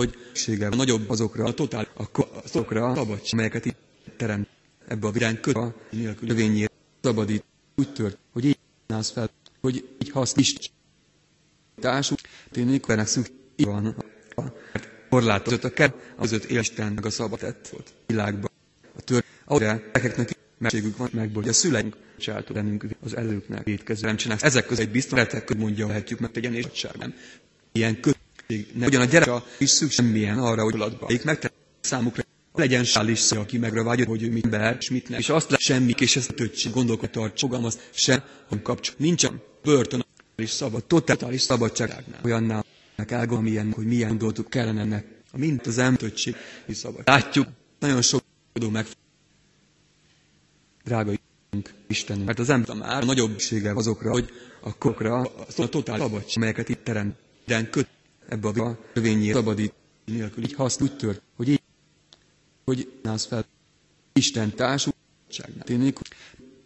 hogy sége nagyobb azokra a totál, akkor azokra a szabadság, amelyeket itt teremt ebbe a virány köt a nélkül jövényére szabadít. Úgy tört, hogy így állsz fel, hogy így használ is társú, tényleg ennek szükség van. Mert korlátozott a kert, az öt élisten meg a szabad volt világban. A tör, ahol gyerekeknek megségük van, megboly, a szüleink csátok bennünk az előknek védkező nem csinálják. Ezek között egy biztos retek, mondja, lehetjük meg tegyen és nem. Ilyen kötőség, nem. Ugyan a gyerek is szükség semmilyen arra, hogy alatba. Megtett számukra legyen sális aki megre vágyott, hogy ő mit ber, és mit nem. És azt le semmi, és ezt töcsi gondolkod tart, fogalmaz, sem, hogy kapcsol. Nincsen börtön, és szabad, totális szabadságnál. Olyannál elgondolom ilyen, hogy milyen dolgok kellene ennek. A mint az emtöcsi és szabad. Látjuk, nagyon sok tudó meg. Drága Istenünk, mert az ember már nagyobb sége azokra, hogy a kokra a totál szabadság, amelyeket itt teremt. De köt ebbe a rövényét szabadít nélkül így haszt úgy tört, hogy így, hogy nász fel Isten társultságnál. Tényleg,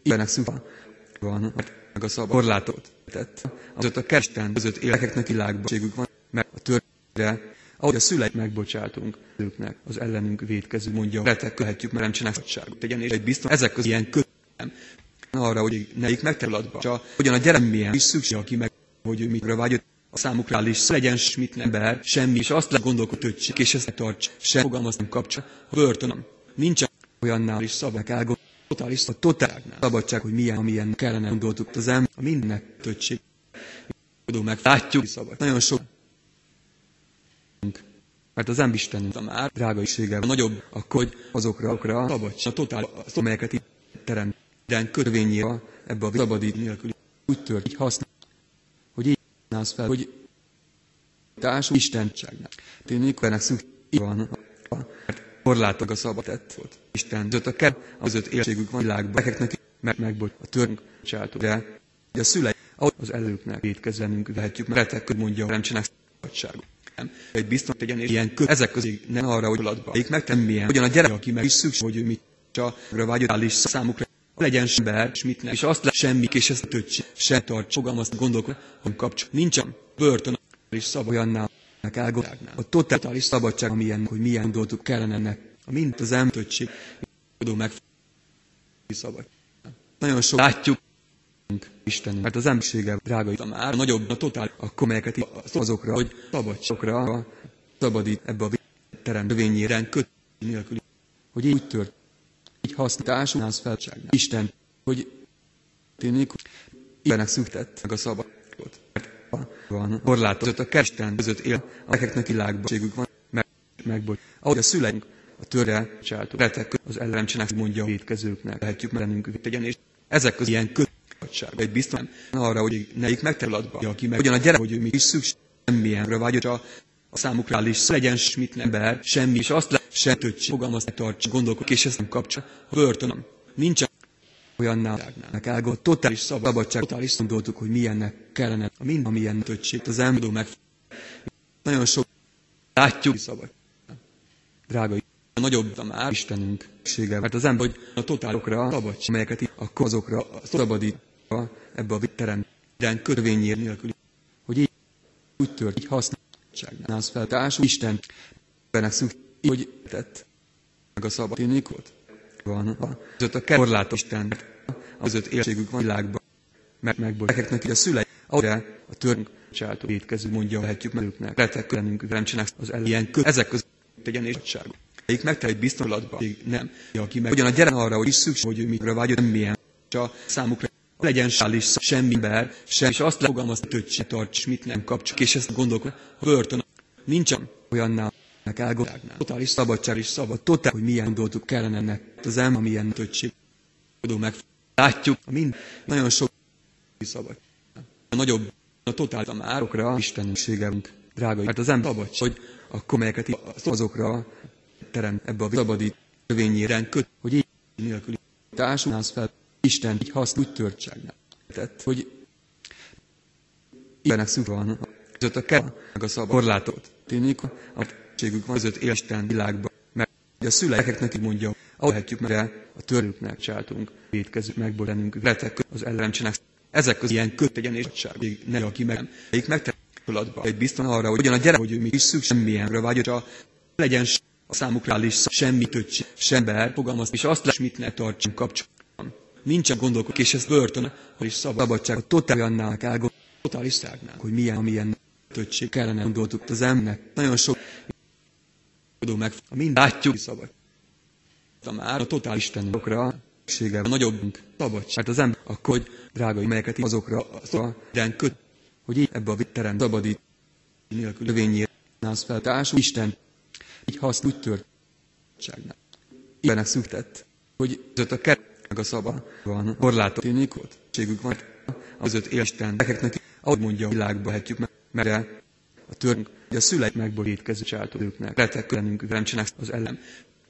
ilyenek szükség van, meg a szabad korlátot tett. Azért a keresztán között élekeknek világban van, mert a törre, ahogy a szüleik megbocsátunk őknek, az ellenünk védkező mondja, retek köhetjük, mert nem csinálsz szabadságot. Tegyen, és egy biztos, ezek között ilyen kötelem arra, hogy nekik megterületbe. Hogyan a gyerek milyen is szükség, aki meg, hogy ő mikre vágyott, a számukra is legyen mit nem ber, semmi, és azt gondolkodni, és ezt tarts, se fogalmaz nem kapcsol. A börtönöm. Nincs olyannál is szabak elgondolni totális, a totálnál szabadság, hogy milyen, amilyen kellene gondoltuk az ember, a mindennek tötség. Meg látjuk, szabad. Nagyon sok mert az ember Istenünk a már isége nagyobb, akkor hogy azokra, azokra a szabadság, a totál, azt, amelyeket itt teremt. De körvényére ebbe a szabadít nélkül úgy tört, így használ, állsz fel, hogy társul Istentságnál. Tényleg, ennek szükség van, mert korlátok a szabad volt. Isten dött a kert, az öt élségük van világban, nekeknek meg, megbogy a törünk csátok. De a szülei, az előknek védkezzenünk vehetjük, mert retek, mondja, nem csinálsz szabadságot. Nem. Egy biztos tegyen, és ilyen kö, ezek közé nem arra, hogy alatba. Még megtem milyen. Ugyan a gyerek, aki meg is szükség, hogy ő mit csak vágyott számukra legyen ember, és mit nem. És azt semmi, és ezt töcsi, se tart, fogalmazt gondolkodni, hogy kapcsol. Nincsen börtön, és szab olyannál. A totális szabadság, amilyen, hogy milyen dolgok kellene ennek. Mint az emtöcsi, tudó meg szabad. Nagyon sok látjuk, Istenünk, mert az embersége drága a már nagyobb a totál, a komelyeket azokra, hogy szabadságra szabadít ebbe a terem növényére köt nélkül, hogy így tört, így használású felságnál. Isten, hogy tényleg ilyenek szüktett meg a szabadságot. Mert van korlátozott a keresztán között él, akiknek világban van, meg, megbogy. Ahogy a szüleink a törre csátok, retek az ellencsenek mondja a védkezőknek, lehetjük bennünk tegyen, és ezek az ilyen köt egy biztos arra, hogy nekik megterületbe, aki meg, ugyan a gyerek, hogy ő mi is szükség, semmilyenre vágyott a, a számukra is legyen mit nem ber, semmi, és azt le, se töcsi, fogalmaz, tarts, gondolkod, és ezt nem kapcsol. Börtönöm. Nincs olyannál elgond, totális szabadság, totális gondoltuk, hogy milyennek kellene, a mind, amilyen töcsi, az ember meg. Nagyon sok látjuk szabad. Drága a nagyobb a már Istenünk sége, mert az ember, hogy a totálokra szabadság, amelyeket akkor azokra szabadít ebbe a terem, de körvényér nélkül, hogy így úgy tört, így használtságnál az fel, társul Isten, ennek szükség, hogy tett meg a szabad volt. Van a között a korlátos Isten, az öt élségük van világban, mert megboldogeknek a szülei, ahogy a törünk csáltó étkező mondja, lehetjük melüknek, retek lennünk, nem csinálsz az ellen, ilyen kö, ezek között tegyen és ságot. Egyik megtel egy biztonlatba, nem. Aki meg, ugyan a gyerek arra, hogy is szükség, hogy ő mikre vágyott, nem milyen. Csak számukra legyen sális, semmi ember, sem, és azt lefogalmazni, hogy se tarts, mit nem kapcsol, és ezt gondolkod, a börtön nincsen olyannál, elgondolnál. Totális szabadság is szabad, totál, hogy milyen dolgok kellene ennek. Az elma milyen. Tudom meg. Látjuk, mind, nagyon sok szabad. A nagyobb, a totál a márokra, Istenségünk, drága, mert az ember szabad, hogy a komelyeket azokra terem ebbe a szabadít törvényére köt, hogy így nélkül társulnász fel Isten így haszt úgy törtságnál. Tehát, hogy ilyenek szükség van, között a kell, meg a szabad korlátot. Tényleg, a ségük van között él Isten világban, mert a szüleknek így mondja, ahol meg a törőknek csátunk, védkezünk, megbolenünk, retek az ellencsenek. Ezek az ilyen kötegyen és még ne aki meg, melyik meg kapcsolatba. Egy bizton arra, hogy ugyan a gyerek, hogy ő mi is szükség semmilyenre vágyott, a legyen a számukra is semmi töcsi, sem ber, fogalmaz, és azt lesz, mit ne tartson kapcsolatban. Nincsen gondolkodó, és ez börtön, hogy szabadság, a totál annál kell totális szágnál, hogy milyen, amilyen töcsi kellene gondoltuk az embernek. Nagyon sok tudó meg, a mind látjuk, szabad. A már a totál Istenokra szüksége a nagyobb szabadság. Hát az ember, akkor, hogy drágai melyeket azokra, azokra den köt, hogy így ebbe a terem szabadít, nélkül lövényért nász fel, társú Isten, így haszt úgy tört, Istennek szüktett, hogy a kert, meg a szaba van, korlátot tűnik, ott ségük van, az öt Isten, nekeknek, ahogy mondja, a világba lehetjük meg, mert a törünk, hogy a szüleik megborítkező családoknak, letek lennünk, nem csinálsz az ellen.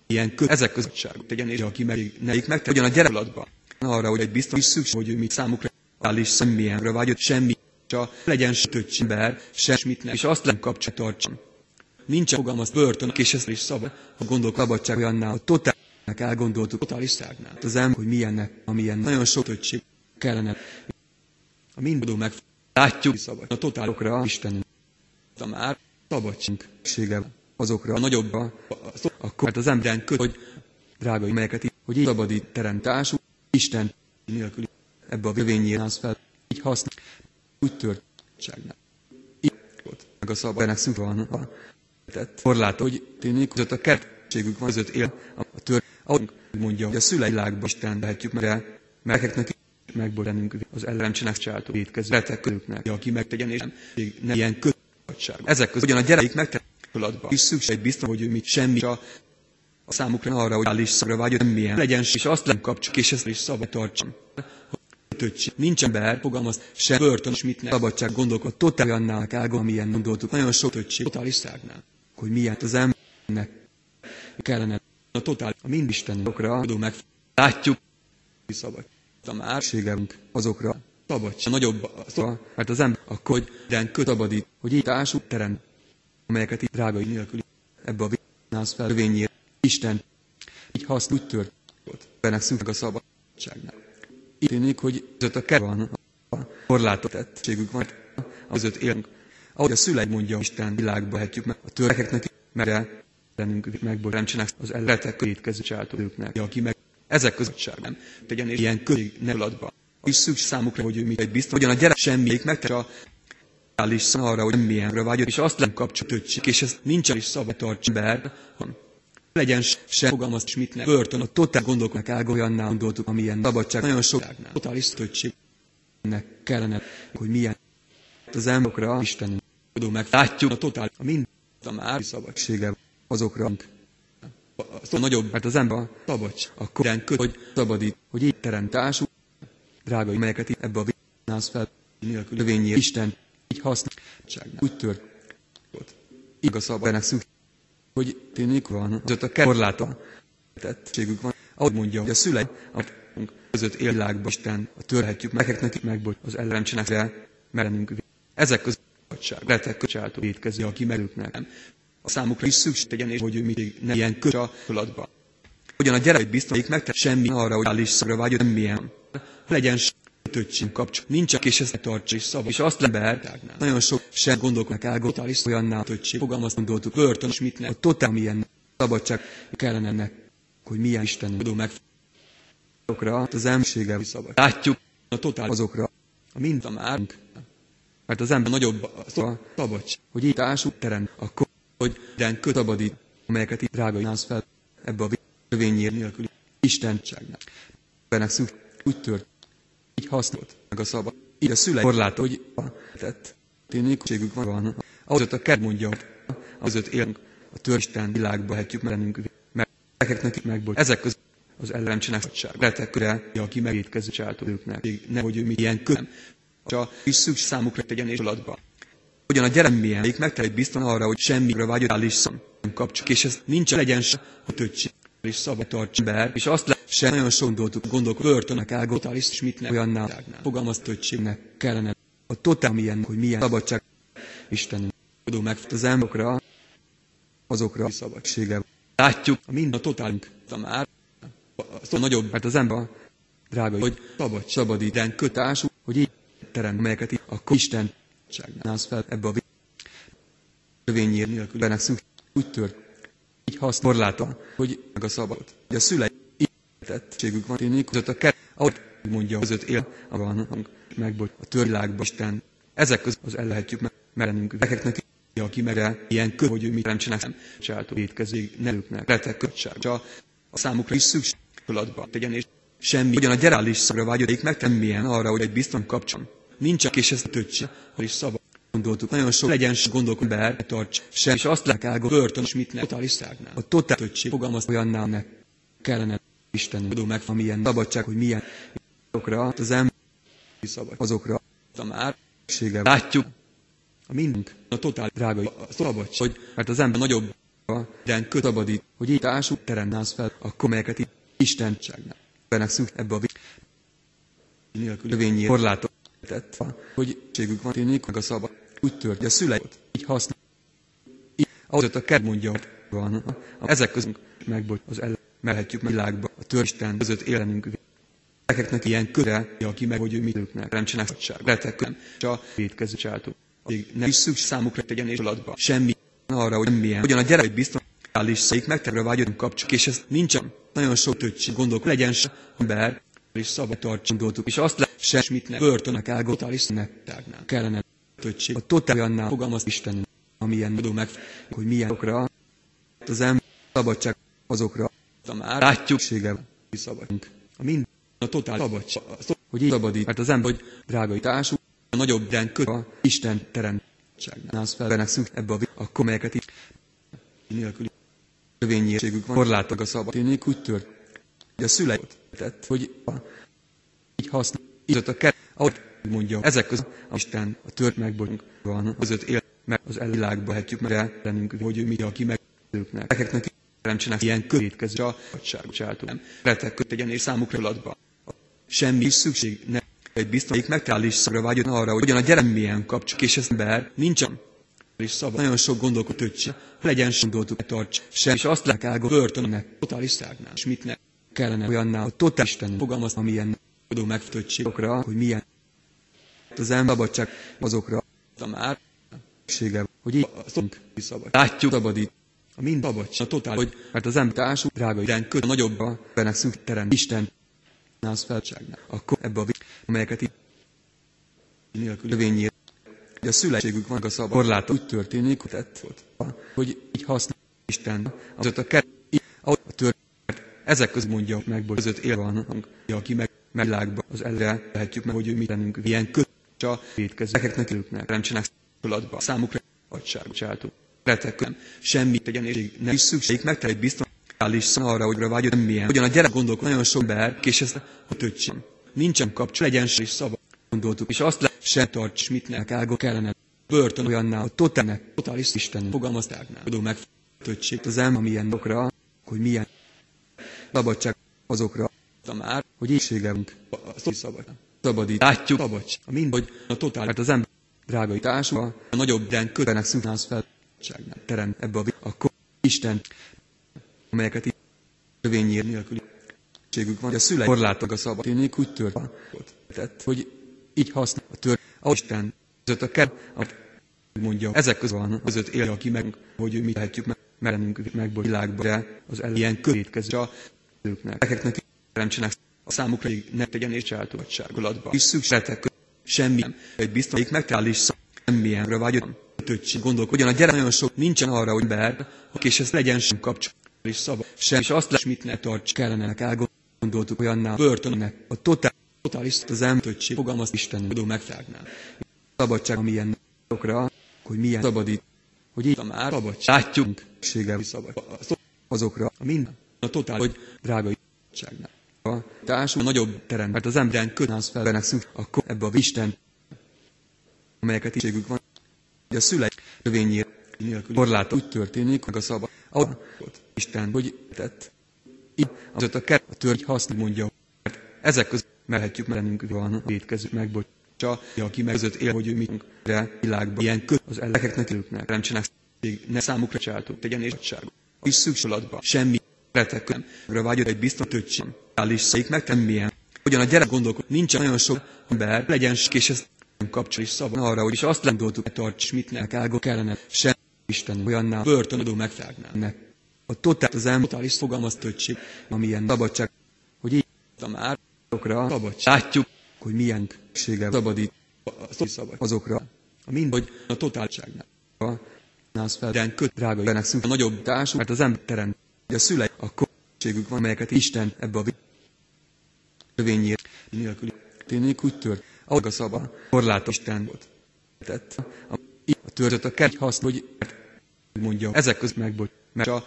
Ilyen kö, ezek közösségek tegyen, és aki meg, nekik megtegyen a gyereklatba, arra, hogy egy biztos szükség, hogy ő mit számukra állís semmilyenre vágyott, semmi, csak legyen sötött ember, semmit nem, és azt nem kapcsolat tartson. Nincs fogalmaz börtön, és ez is szabad. A gondolk szabadság olyannál, hogy totálnak elgondoltuk totáliszágnál. Az ember, hogy milyennek, amilyen nagyon sok töccség kellene. A mindadó meg látjuk szabad. A totálokra Isten a már szabadságsége azokra a nagyobbra, akkor hát az emberen köt, hogy drága melyeket hogy így szabadít teremtású, Isten nélkül ebbe a vövényén állsz fel, így használ, úgy törtságnál. Meg a szabadnak szükség van a tett. Korlát, hogy tűnik, hogy a kertségük van, között él a tör, ahogy mondja, hogy a szüleilágban Isten lehetjük, mert merekeknek megborenünk az ellen csinálsz családok étkező retekörüknek, aki megtegyen, és nem, ilyen kötődöttság. Ezek között ugyan a gyereik megtegyen is szükség biztos, hogy ő mit semmi a a számukra arra, hogy állís szabra vágyott, semmilyen legyen, és azt nem kapcsoljuk, és ezt is szabad tartsam. Töcsi. Nincs ember, fogalmaz, se börtön, és mit ne szabadság gondolkod, totál annál kell, amilyen gondoltuk. Nagyon sok töcsi, totális szágnál hogy miért az embernek kellene totál, a mind Istenokra adó meg. Látjuk, szabad. A márségünk azokra szabad, a nagyobb, szóval, mert az ember akkor, hogy den köt szabadít, hogy így társú terem, amelyeket itt drágai nélkül ebbe a világnász fel vényért. Isten így haszt úgy tört, ennek szükség a szabadságnál. Itt tűnik, hogy között a kell van, a korlátot tettségük van, az öt élünk, ahogy a szüleik mondja, Isten világba hetjük meg a törekeknek, mert bennünk megborrendsenek az elletek étkező családoknak, aki meg ezek nem tegyen ilyen közé nevulatba. És szükség számukra, hogy ő mit egy biztos, hogyan a gyerek semmiék meg a reális arra, hogy semmilyenre vágyott, és azt nem kapcsolatötsik, és ez nincsen is szabad tarts be, legyen se fogalmaz, ne. Börtön, a totál gondolknak ágolyannál gondoltuk, amilyen szabadság, nagyon sok totális töttségnek kellene, hogy milyen az emberokra Isten tudó meg látjuk a totál, a mind a már szabadsége azokra, a nagyobb, mert az ember szabadság, akkor minden köt, hogy szabadít, hogy így teremtású, drága, melyeket ebbe a világnász fel, nélkül lövényé Isten így használtságnál. Úgy így a szabadnak szükség, hogy tényleg van, az a korláta tettségük van, ahogy mondja, hogy a szülei a között élvilágban Isten, a törhetjük, nekeknek meg, az ellencsenek rá, merenünk ezek között szabadság, letek köcsáltó aki merőknek nem. A számukra is szükség tegyen, és hogy ő még ne ilyen köcs a föladba. Ugyan a gyerek biztos, megtett semmi arra, hogy állís szabra vágyott, semmilyen. Legyen kötöttségünk kapcsolat. Nincs, és ezt tartsa és szava. És azt leber, nagyon sok sem gondolkodnak el, totális olyanná kötöttség. Fogalmazt gondoltuk, börtön, és mit ne, a totál milyen szabadság kellene ennek, hogy milyen Isten tudó meg azokra az emberséggel szabad. Látjuk a totál azokra, a mind a márunk, mert az ember nagyobb a szabadság, hogy így társú terem, akkor, hogy den köt szabadít, amelyeket itt drága nász fel ebbe a vényér nélküli istentságnál. Bennek szükség úgy tört, így használt meg a szabad. Így a szülei korlát, hogy a tett. Ténységük van. Ahhoz a kert mondja, az öt élünk a töristen világba hetjük mennünk, mert nekik megbolt. Ezek között az ellencsenek szabadság. Letekre, aki megétkező családoknak. Nehogy ő milyen köm, a is szükség számukra tegyen és alatba. Ugyan a gyerek milyen, még megtehet bizton arra, hogy semmire vágyott állítsam kapcsolat, és ez nincs legyen se a töcsi és szabad tarts be, és azt le, se nagyon sok dolgot gondolok, börtönnek ágotál, és mit olyannál fogalmaz töcségnek kellene. A totál milyen, hogy milyen szabadság Isten tudó meg az emberokra, azokra a szabadsége. Látjuk, mind a totálunk, a már, a nagyobb, mert az ember drága, hogy szabad, szabad kötású, hogy így terem, melyeket akkor Isten csinálsz fel ebbe a törvényér nélkül benek szükség úgy tört, így használta, hogy meg a szabad. Hogy a szülei tettségük van tényleg, között a kert, ahogy mondja, között él, a van, megbocs, a törvilágban Isten. Ezek között az el lehetjük meg, merenünk gyerekeknek, aki meg ilyen kö, hogy ő mit nem csinál, nem csáltó étkezéig, ne őknek, retek kötség. A, számukra is szükség tegyen, és semmi, ugyan a gyerális szagra vágyodik meg, milyen arra, hogy egy bizton kapcsom. Nincs, ezt töccse, hogy is szava. Gondoltuk, nagyon sok legyen gondolkodni be, tarts sem, és azt elgó, börtön, és mit ne, totális szágnál. A totál töccség fogalmaz olyanná, ne kellene Isten tudom meg, milyen szabadság, hogy milyen azokra az ember szabad, azokra a már látjuk, a mindünk, a totál drága, a szabadság, hogy mert az ember nagyobb a den kötabadít, hogy így társú teremnász fel a komelyeket Istenságnál. Bennek szükség ebbe a nélkül jövényi korlátot tett, hogy ségük van tényleg meg a szabad. Úgy hogy a szüleit így használ. Így, ahhoz a kert mondja, van. Ezek közünk megbocs, az el melhetjük meg világba, a töristen között élenünk. Gyerekeknek ilyen köre, aki meg, hogy ő mit őknek, nem csinál szabadság. Letek nem, és a védkező csátok. Nem is szükség számukra tegyen és alatba. Semmi arra, hogy milyen. Ugyan a gyerek biztos, is szaik megterve vágyodunk kapcsolat, és ez nincsen. Nagyon sok töcsi gondolok, legyen ember, és szabad gondoltuk, és azt le, se mit ne börtönnek el, totális nettágnál. Kellene töcsi. A totál annál fogalmaz Isten, amilyen tudom meg, hogy milyen okra az ember szabadság azokra, a már látjuk, szabadunk. A mind a totál szabadság, hogy így szabadít, mert az ember, hogy drágai társú, a nagyobb kö, a Isten teremtségnál. Az felvenek szükség ebbe a, a komelyeket is nélkül törvényérségük van. Korlátok a szabad. Tényleg úgy tört, hogy a szüleit tett, hogy a, így használ, így a kert, ahogy mondja, ezek között a Isten a tört megbocsunk van, között él, meg az elvilágba lehetjük meg ellenünk, hogy mi, aki meg őknek. Nekeknek nem csinál ilyen következő a csátok. Nem. Retek tegyen és számukra alatba. Semmi szükség ne egy biztos, megtállís szagra vágyod arra, hogy ugyan a gyerek milyen kapcsolat, és ez ember nincsen és szabad. Nagyon sok gondolkod töccse, legyen gondoltuk, tarts sem, és azt lehet elgó börtönnek, totális szágnál, és mit ne kellene olyanná, hogy totál Isten fogalmaz, amilyen tudó megtöttségokra, hogy milyen az ember azokra, a már sége, hogy így szabad. Látjuk szabadít. A mind szabadság, a totál, hogy mert az ember társú, drága iden köt a nagyobb a benek szűk Isten nász felságnál. Akkor ebbe a amelyeket itt nélkül jövényért hogy a szüleségük van a szabad korlát úgy történik, hogy tett volt, hogy így használ Isten, az a kert, ahogy a tört, ezek között mondja meg, között él van, aki meg megvilágban az előre lehetjük meg, hogy ő mit ilyen köt, a védkezőeknek, őknek, nem csinálsz alatba, számukra adság, csátok. Letek, nem, semmi tegyen, és nem is szükség, meg egy biztos, állís arra, hogy vágyod, milyen. Ugyan a gyerek gondolkod, nagyon sok ember, és ezt a töcsim. Nincsen kapcsolat, legyen is szava gondoltuk, és azt le, se tarts, mit ne ágok kellene. Börtön olyannál, hogy totális, totális Isten fogalmaztáknál. Tudom meg töccség az elma milyen okra, hogy milyen szabadság azokra, a már, hogy éjségünk, a szabad. Szabadít. Látjuk, szabadság. A mind, hogy a totál, mert az ember drágai társul, a nagyobb den kötenek szünknász fel, terem ebbe a akkor Isten, amelyeket itt törvényér nélkül van, a szülei korlátok a szabad. Én úgy tört, hogy így használ a tör, a Isten között a kert, mondja, ezek között van, között él, aki meg, hogy mi lehetjük meg, merenünk meg a világba, de az el ilyen kövétkező a őknek. Csinálsz a számukra, hogy ne tegyen és családoltságolatba. És szükségletek semmi, nem. egy biztos, megtalál is semmilyenre vágyott, töcsi gondolkodjon. A gyerek nagyon sok nincsen arra, hogy ber, és ez legyen sem kapcsolat és szava, sem, és azt lesz, mit ne tarts, kellene elgondoltuk olyannál, börtönnek, a totál totális az emtöttség fogalmaz Isten tudó megtágnál. Szabadság, amilyen okra, hogy milyen szabadít, hogy itt a már szabadság. Látjuk, séggel szabad. Azokra, a minden, a totál, hogy drága szabadságnál. A társul nagyobb terem, mert az emberen kötnász fel, szünk, akkor ebbe a Isten, amelyeket iségük van, hogy a szülei törvényért nélkül korláta úgy történik, meg a szabad. Ahol Isten, hogy tett. Így az a kert, a törgy használ mondja, mert ezek között merhetjük mennünk van a védkező megbocsa, aki meg között él, hogy ő mit de világban ilyen köt az elekeknek őknek nem csinálsz, ne számukra csáltok, tegyen és adságot. És szükséglatban semmi retek nem. Vágyod egy biztos töccsem. Állís szék meg milyen. Ugyan a gyerek gondolkod, nincsen nagyon sok ember, legyen és ez nem kapcsol is szava arra, hogy is azt gondoltuk, hogy tarts, mit ágok kellene, sem Isten olyanná börtönadó megtágnál. A totál, az ember totális fogalmaztöttség, amilyen szabadság, hogy így a márokra szabadság. Látjuk, hogy milyen sége szabadít a szabad azokra, a mind, hogy a totálságnál. A nász fel, de köt drága jönnek a nagyobb társuk, mert az ember terem, hogy a szülei a kocségük van, melyeket Isten ebbe a törvényért nélkül tényleg úgy tört, ahogy a szaba, korlát Isten volt. Tett. A, a törtött a kert használ, hogy mondja, ezek között megbocs, mert a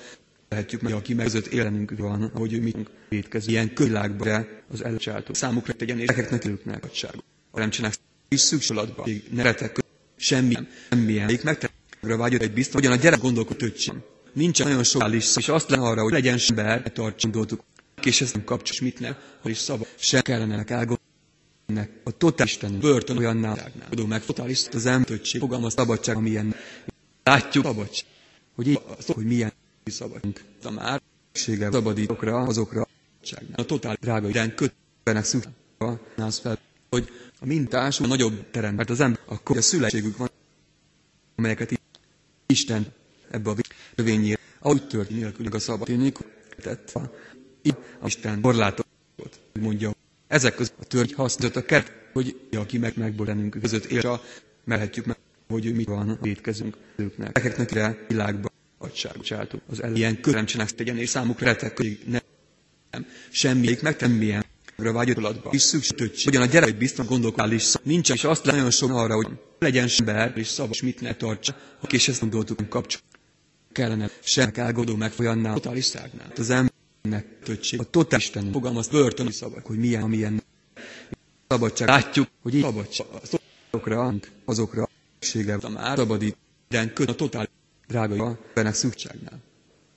lehetjük meg, aki között élenünk van, hogy ő mit védkezik. Ilyen kövilágban, de az elcsáltó számukra tegyen, és nekeknek őknek adságot. Ha nem csinálsz, is szükséglatban, ne retek, semmilyen, semmilyen, még megtettre vágyod egy biztos, hogyan a gyerek gondolkod öcsém. Nincsen nagyon sok és azt lenne arra, hogy legyen ember, tartson dolgok, és ezt nem kapcsos, mit nem, hogy is szabad, se kellene elgondolni. A totál Isten börtön olyannál, tudom meg, totális az emtöttség, fogalmaz szabadság, amilyen látjuk szabadság, hogy, így, hogy milyen szabadunk. A már szüksége szabadítokra, azokra a totál drága idején kötbenek szükség nász fel, hogy a mintás a nagyobb terem, mert az ember akkor a születségük van, amelyeket Isten ebbe a törvényére, ahogy tört nélkül a szabadénik, tett a, a Isten korlátot, mondja, ezek között a törvény használt a kert, hogy aki meg megborenünk között él, és merhetjük meg, hogy ő mit van, védkezünk őknek. Ezeknek rá világban adságot. Az el ilyen köremcsenek tegyen, és számukra retek, hogy nem, nem semmi, meg milyen vágyott alatba. És szükségtöttség. Hogyan a gyerek biztos gondolkodál is nincsen, és azt nagyon sok arra, hogy legyen ember, és szabad, mit ne tartsa, és ezt gondoltuk kapcsol. Kellene sem elgodó megfolyannál, totális szágnál. Az embernek töttség. A totál Isten fogalmaz börtön szabad, hogy milyen, amilyen szabadság. Látjuk, hogy így szabadság. Azokra, azokra szüksége a már szabadít, de a totál drága ennek szükségnál.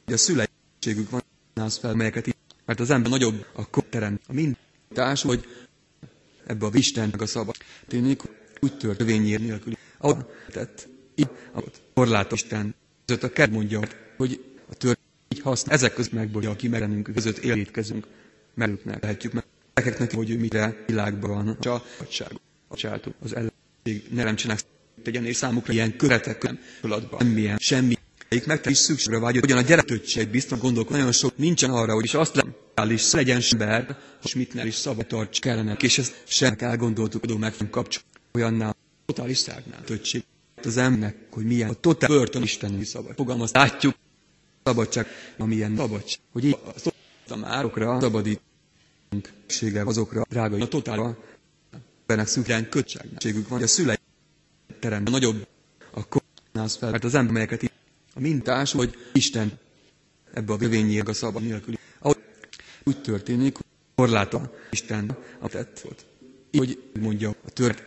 Ugye a szüleségük van, az fel, melyeket így, mert az ember nagyobb a terem, a mind társ, hogy ebbe a Isten meg a szabad. Tényleg úgy törvényér nélkül. Ahogy tett, így, ahogy korlát Isten között a kert mondja, hogy a tör így használ, ezek között megbolja, aki megenünk között élítkezünk, merőknek lehetjük meg. Nekeknek, hogy ő mire világban van, csak a csátok, az ellenség, ne nem csinálsz tegyen, és számukra ilyen köretek nem feladva, semmilyen, semmi. Egyik megte is szükségre vágyott, hogyan a gyerekötség biztos gondolkod, nagyon sok nincsen arra, hogy is azt is legyen ember, és mit ne is szabad tarts kellene, és ezt sem elgondoltuk, hogy meg kapcsol olyannál, totális szágnál tötség. Az embernek, hogy milyen a totál börtön Istenű szabad. Fogalmaz, látjuk, szabadság, amilyen szabadság, hogy így a márokra szabadít azokra, drága, a totálra, bennek szüklen kötségségük van, hogy a szülei terem nagyobb, akkor az fel, mert az ember, melyeket a mintás, hogy Isten ebbe a vövényi a szabad nélkül. Ahogy úgy történik, korláta Isten a tett volt. Így, hogy mondja a tört,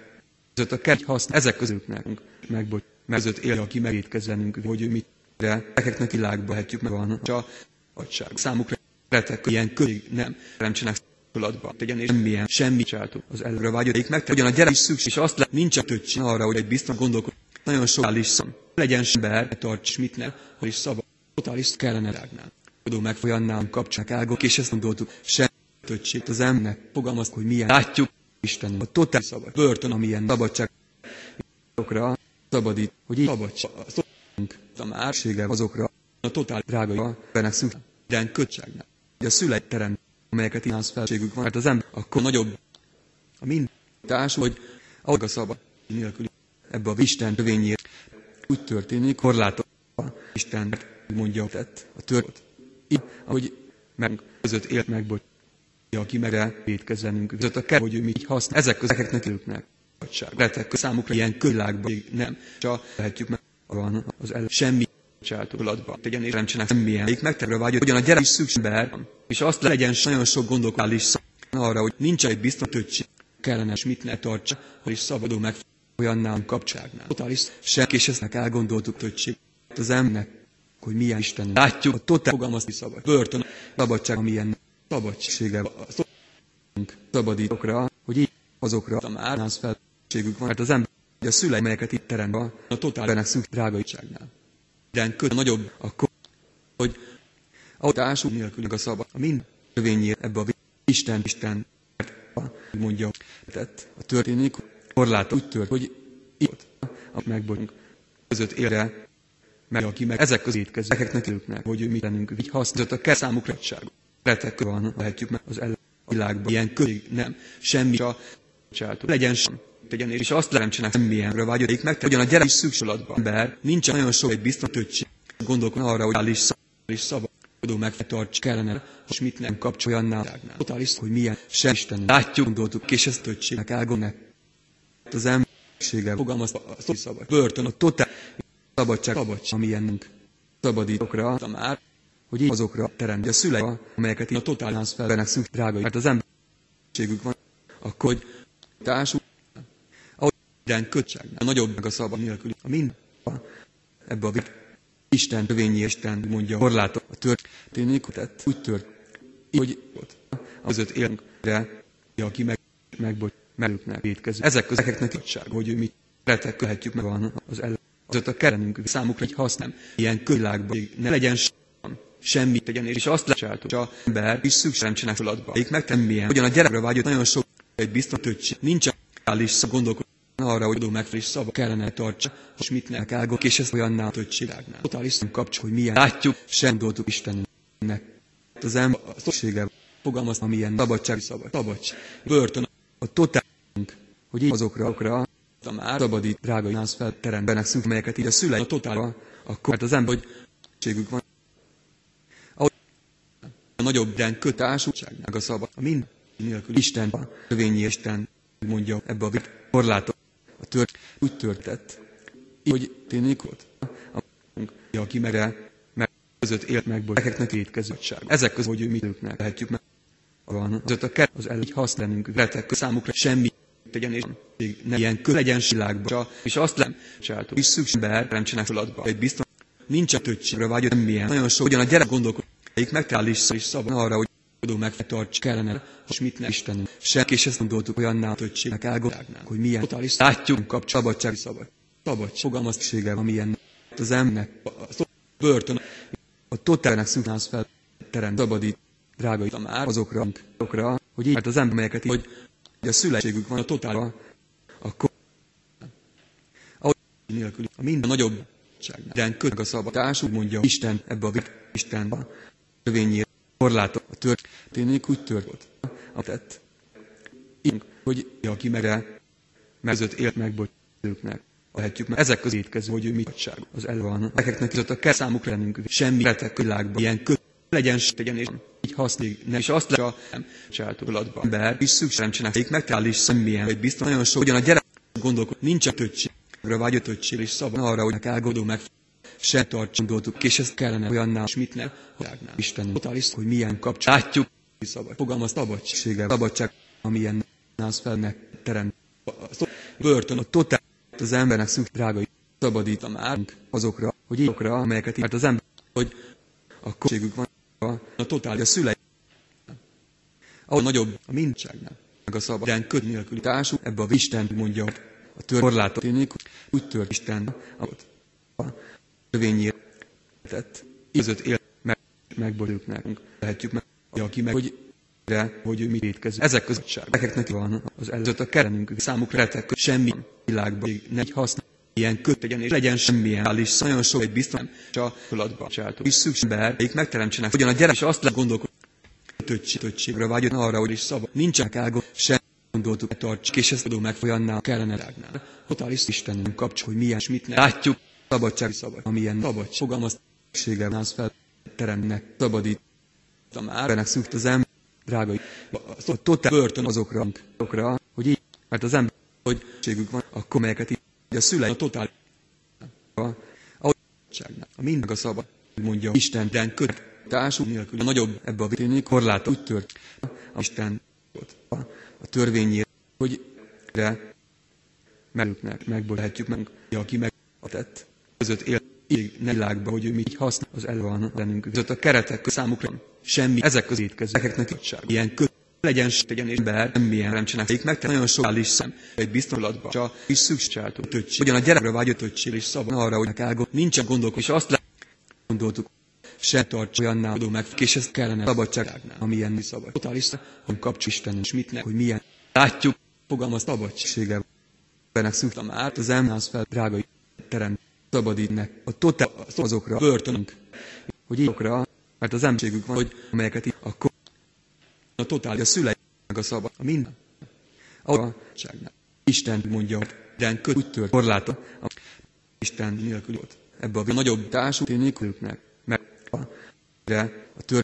között a kert használ, ezek között nekünk megbocs, mert él, aki megétkezzenünk, hogy ő mit, de nekeknek világba lehetjük meg van, csak adság. Számukra retek, ilyen közig nem, nem csinálsz kapcsolatba tegyen, és semmilyen, semmi csátok az előre vágyódik meg, ugyan a gyerek is szükség, és azt lát, nincs a töcsi arra, hogy egy biztos gondolkod. Nagyon sok is szam. Legyen ember, tarts mit ne, hogy is szabad. Totális kellene rágnál. Tudó megfolyannál kapcsolják ágok, és ezt gondoltuk, sem töcsit az embernek. Fogalmaz, hogy milyen látjuk Isten, a totál szabad. Börtön, amilyen szabadság. Azokra szabadít, hogy így szabadság. A mársége azokra a totál drága, szükség. De kötságnál. A szülei terem amelyeket inász felségük van, mert az ember akkor nagyobb a mintás, hogy ahogy a szabad nélkül ebbe a Isten törvényért úgy történik, korlátok Isten mondja tett a tört. Így, ahogy meg között élt meg, hogy aki merre védkezzenünk között a kell, hogy ő mit használ. Ezek közeknek őknek adság. Retek számukra ilyen kövilágban nem, csak lehetjük meg van az el semmi csátolatban tegyen, és nem csinál semmilyen. Még megterve vágyott, hogyan a gyerek is szükségbe és azt legyen nagyon sok gondolkodás arra, hogy nincs egy biztos töcsi, kellene, és mit ne tartsa, hogy is szabadul meg olyannál kapcságnál. Totális senki, és ezt elgondoltuk töcsi. Az embernek, hogy milyen Isten. Látjuk, a totál fogalmazni szabad. Börtön, szabadság, amilyen szabadsége szabadítokra, hogy így azokra a márnász felségük van, mert az ember, hogy a szülei, melyeket itt terembe, a totál ennek szükség drágaitságnál minden köt nagyobb, akkor, hogy a társú nélkül a szabad, a mind törvényé ebbe a Isten, Isten, mondja, tett, a történik, korlát úgy tört, hogy itt a megbocsunk között élre, Mert aki meg ezek az étkezőeknek őknek, hogy ő mit lennünk, így használt a kell számukra egyság. Retek van, lehetjük meg az el világban. Ilyen közig nem, semmi a csátok. Legyen sem tegyen, és azt teremtsenek semmilyenre vágyódik meg, ugyan a gyerek is szükséglatban. Ember, nincs nagyon sok egy biztos töcsi. Gondolkodna arra, hogy állís és szabadó megtarts kellene, és mit nem kapcsoljan nálágnál. Totális, hogy milyen se Isten. Látjuk, gondoltuk, és ezt töcsének elgonnek. Az emberséggel fogalmazta a szabad. Börtön, a totál szabadság, szabadság, amilyennünk szabadítokra adta már, hogy így azokra teremti a szülei, amelyeket a totálánsz felvenek szükség drága, mert az emberségük van, akkor hogy társul, minden kötságnál, a nagyobb meg a szabad nélkül, a mind ebbe a vit. Isten törvényi Isten mondja, korlátok a történik, tett, úgy tört, így, hogy ott az öt élünk, de aki meg, megbocs, merőknek védkező. Ezek közeknek tudság, hogy ő mit retek lehetjük meg van az el. Az a kerenünk számukra egy hasznám. Ilyen kövilágban ne legyen semmit tegyen, és azt lecsáltuk, hogy a ember is szükségem csinál feladba. Még megtemmilyen, hogyan a gyerekre vágyott nagyon sok egy biztos. Nincs is szó gondolkodni arra, hogy megfelelés szava kellene tartsa, és mit ne ágok, és ezt olyannál töcsilágnál. Totális kapcsol, hogy milyen látjuk, sem gondoltuk Istennek. Az ember a szüksége fogalmazta, milyen szabadság, szabad, szabadság, börtön, a totál, hogy így azokra, azokra a már szabadít, drága nász felterembenek szűk, melyeket így a szülei a totálra, akkor hát az ember, hogy szükségük van. Ahogy a nagyobb den kötásúságnak a szabad, a mind nélkül Isten, a törvényi Isten mondja ebbe a korlátot, a tört, úgy törtett, hogy tényleg volt. Aki megre, meg között élt meg, gyerekeknek étkezőség. Ezek között, hogy ő mit őknek lehetjük meg. Van, az a kert, az el, így használunk, retek számukra semmi tegyen, és ne ilyen kö legyen világba, és azt nem csináltuk. És szükségbe nem csinál feladba. Egy biztos, nincs a többségre vágy, semmilyen. Nagyon sok, ugyan a gyerek gondolkodik, megtalál is szabad arra, hogy tudó megtarts kellene, és mit ne Istenünk. Se, és gondoltuk olyanná többségnek elgondolnánk, hogy milyen totális látjuk kap szabadság, szabad. Szabad fogalmaztsége, amilyen az embernek, a börtön, a totálnak szükségház fel terem szabadít, drága a már azokra, azokra, hogy így, mert az ember, melyeket így, hogy a szüleségük van a totálra, akkor nélkül a minden nagyobb de kötnek a szabadás, úgy mondja Isten ebbe a Isten a törvényére a történik, úgy tört volt. A tett. Így, hogy aki megre megzött élt megbocsőknek. Lehetjük meg ezek az étkező, hogy ő mit adság. Az el van. Nekeknek között a kell számukra lennünk. Semmi retek világban. Ilyen köt legyen, tegyen, és így használjuk. Ne, és azt lehet, nem csátolatba. Ember is szükségem csinálják, megtalál is semmilyen, hogy biztos nagyon sok, ugyan a gyerek gondolkod, nincs a töcsi. Vágyott öcsél és szabad arra, hogy elgodó meg se tartson doltuk, és ezt kellene olyanná, és mit ne, világnál. Isten totális, hogy milyen kapcsolat. Látjuk, szabad, fogalmaz szabadséggel, szabadság, amilyen nász felnek terem. Börtön, a totál, az embernek szükség drága, szabadít a már azokra, hogy azokra, amelyeket mert az ember, hogy a kocségük van a, a totál, a szülei. A nagyobb a mindságnál, meg a szabad, de köd nélküli társú, ebbe a Isten mondja, a tör korlátot úgy tört Isten, a, törvényére tett, között él meg, megborjuk nekünk. Lehetjük meg, aki meg, hogy de, hogy ő mit étkező. Ezek között nekeknek van az előtt a kerenünk számukra retek, semmi világban ne használ. Ilyen kötegyen és legyen semmilyen állís, nagyon sok egy biztos, csak feladba csátok. És szükségbe, akik megteremtsenek, hogyan a gyerek, és azt lehet gondolkodni, töcsi, töcségre vágyott arra, hogy is szabad. Nincsenek elgond, sem gondoltuk, tarts, és ezt adó meg folyannál kellene rágnál. Totális Istenünk kapcsol, hogy milyen, és mit ne látjuk. Szabadság, szabad, amilyen szabad, fogalmaz, szüksége az fel teremnek, szabadít. A már ennek szükt az ember, drága, a totál börtön azokra, azokra, hogy így, mert az ember, hogy ségük van, akkor melyeket így, a szülei, a totál, a, a, a mind a szabad, mondja Isten, de köt, társul nélkül, a nagyobb ebbe a viténi korlát úgy tört, a Isten a, a törvényért, hogy de merőknek megbolhatjuk meg, aki meg a tett között él így világban, hogy ő mit használ, az el van bennünk. Között a keretek számukra semmi, ezek az étkezőeknek tudság. Ilyen köt legyen tegyen és ember, semmilyen nem csinálják meg, te nagyon sok is szem, egy biztonlatban, csak is szükségáltuk töcsi. Ugyan a gyerekre vágyott öccsél és szabad arra, hogy elgott, nincsen gondolkod, és azt le gondoltuk, se tarts olyannál adó meg, és ezt kellene szabadságnál, amilyen mi szabad. Totális, hogy kapcs Isten, és mit ne, hogy milyen. Látjuk, fogalmaz szabadsége. Bennek szüktem át, az emház fel, drága terem szabadítnek a totál azokra a börtönünk, hogy ízokra, mert az emberségük van, hogy amelyeket így akkor a totál, a szülei, a szabad, a minden. A ságnál. Isten mondja, hogy den köt úgy tört korláta, a Isten nélkül volt. Ebbe a nagyobb társú nélkülüknek, mert a, a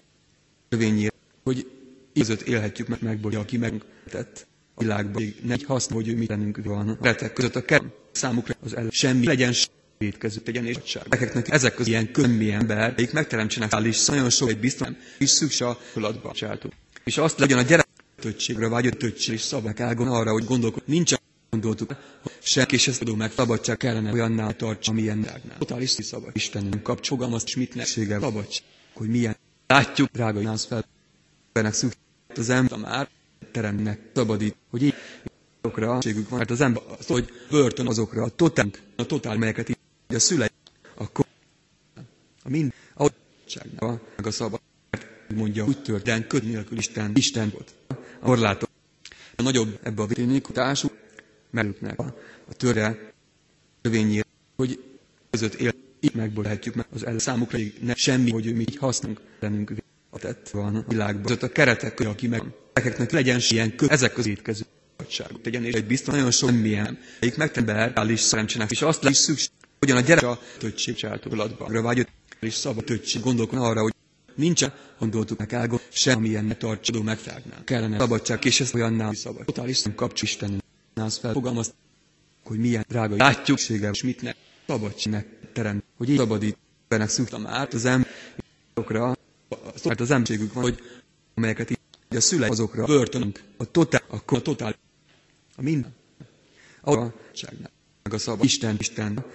törvényére, hogy között élhetjük meg, megbolja, aki megtett a világban. Ne haszna, hogy ő mit lennünk van. Retek között a kert számukra az elő. Semmi legyen védkező tegyen és Ezeknek ezek az ilyen könnyű ember, akik megteremtsenek áll is nagyon sok egy biztos, is szükség a tudatba csátok. És azt legyen a gyerek töttségre, vagy a töttség és szabak ágon arra, hogy gondolkod, nincs gondoltuk, senki és ezt tudom meg, szabadság kellene olyannál tartsa, amilyen dágnál. Totális szabad Istenünk kapcsolgam, azt smitnessége szabadság, hogy milyen. Látjuk, drága Jánsz fel, ennek szükség az ember már teremnek szabadít, hogy így azokra szükségük van, mert az ember az, hogy börtön azokra a totál, a totál, melyeket így a szülei, akkor a mind, a meg a szabad, mondja, úgy tört, de köd nélkül Isten, Isten volt. Akkor látom, a nagyobb ebbe a viténék társú, merültnek a, a törre törvényére, hogy között él, így megbolhatjuk meg az el számukra, ne semmi, hogy mi így hasznunk lennünk a tett van a világban. Között a keretek, aki meg ezeknek legyen ilyen kö, ezek az étkező szabadságot tegyen, és egy biztos nagyon sok milyen, egyik megtembe reális szerencsének, és azt lesz szükség, hogyan a gyerek a töccség csátolatban, vagy és szabad töccség gondolkodna arra, hogy nincsen, gondoltuk meg elgond, semmilyen ne tartsadó megfelelnál. Kellene szabadság, és ez olyanná szabad. Totális nem kapcs Istenünk. Nász felfogalmaz, hogy milyen drága látjuk sége, és mit ne szabadságnak terem, hogy így szabadít, benek szüktem át az emberokra, mert az emberségük van, hogy amelyeket így a szülei azokra börtönünk, a totál, akkor a totál, a minden. A meg a szabad, Isten, Isten,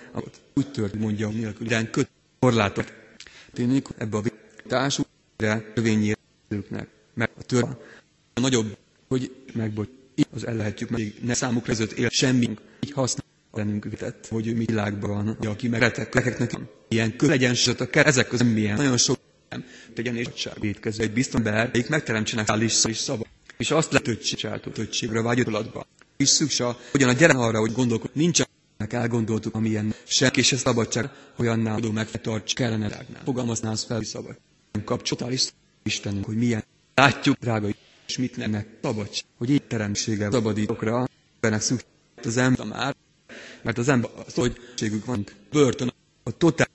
úgy tört, mondja nélkül, de köt, korlátot. Tényleg ebbe a társú, törvényérőknek, mert a tör a nagyobb, hogy megbocs, az el lehetjük, meg ne számuk között él semmi, így használ lennünk vitett, hogy ő mi világban van, aki meg retek, ilyen kö legyen, a ezek között milyen, nagyon sok nem tegyen és védkező egy biztos ember, melyik megteremtsenek állís és szava. És azt lehet töccsáltó töttségre vágyolatba. És szükség, hogyan a gyerek arra, hogy gondolkod, nincsen elgondoltuk, amilyen senki a szabadság olyanná adó megtarts kellene rágnál. Fogalmaználsz fel, szabad. Kapcsolatál is Istenünk, hogy milyen. Látjuk, drága, és mit nem szabadság, hogy így teremtsége szabadítokra, ennek szükség az ember már, mert az ember az, hogy ségük van, börtön, a totál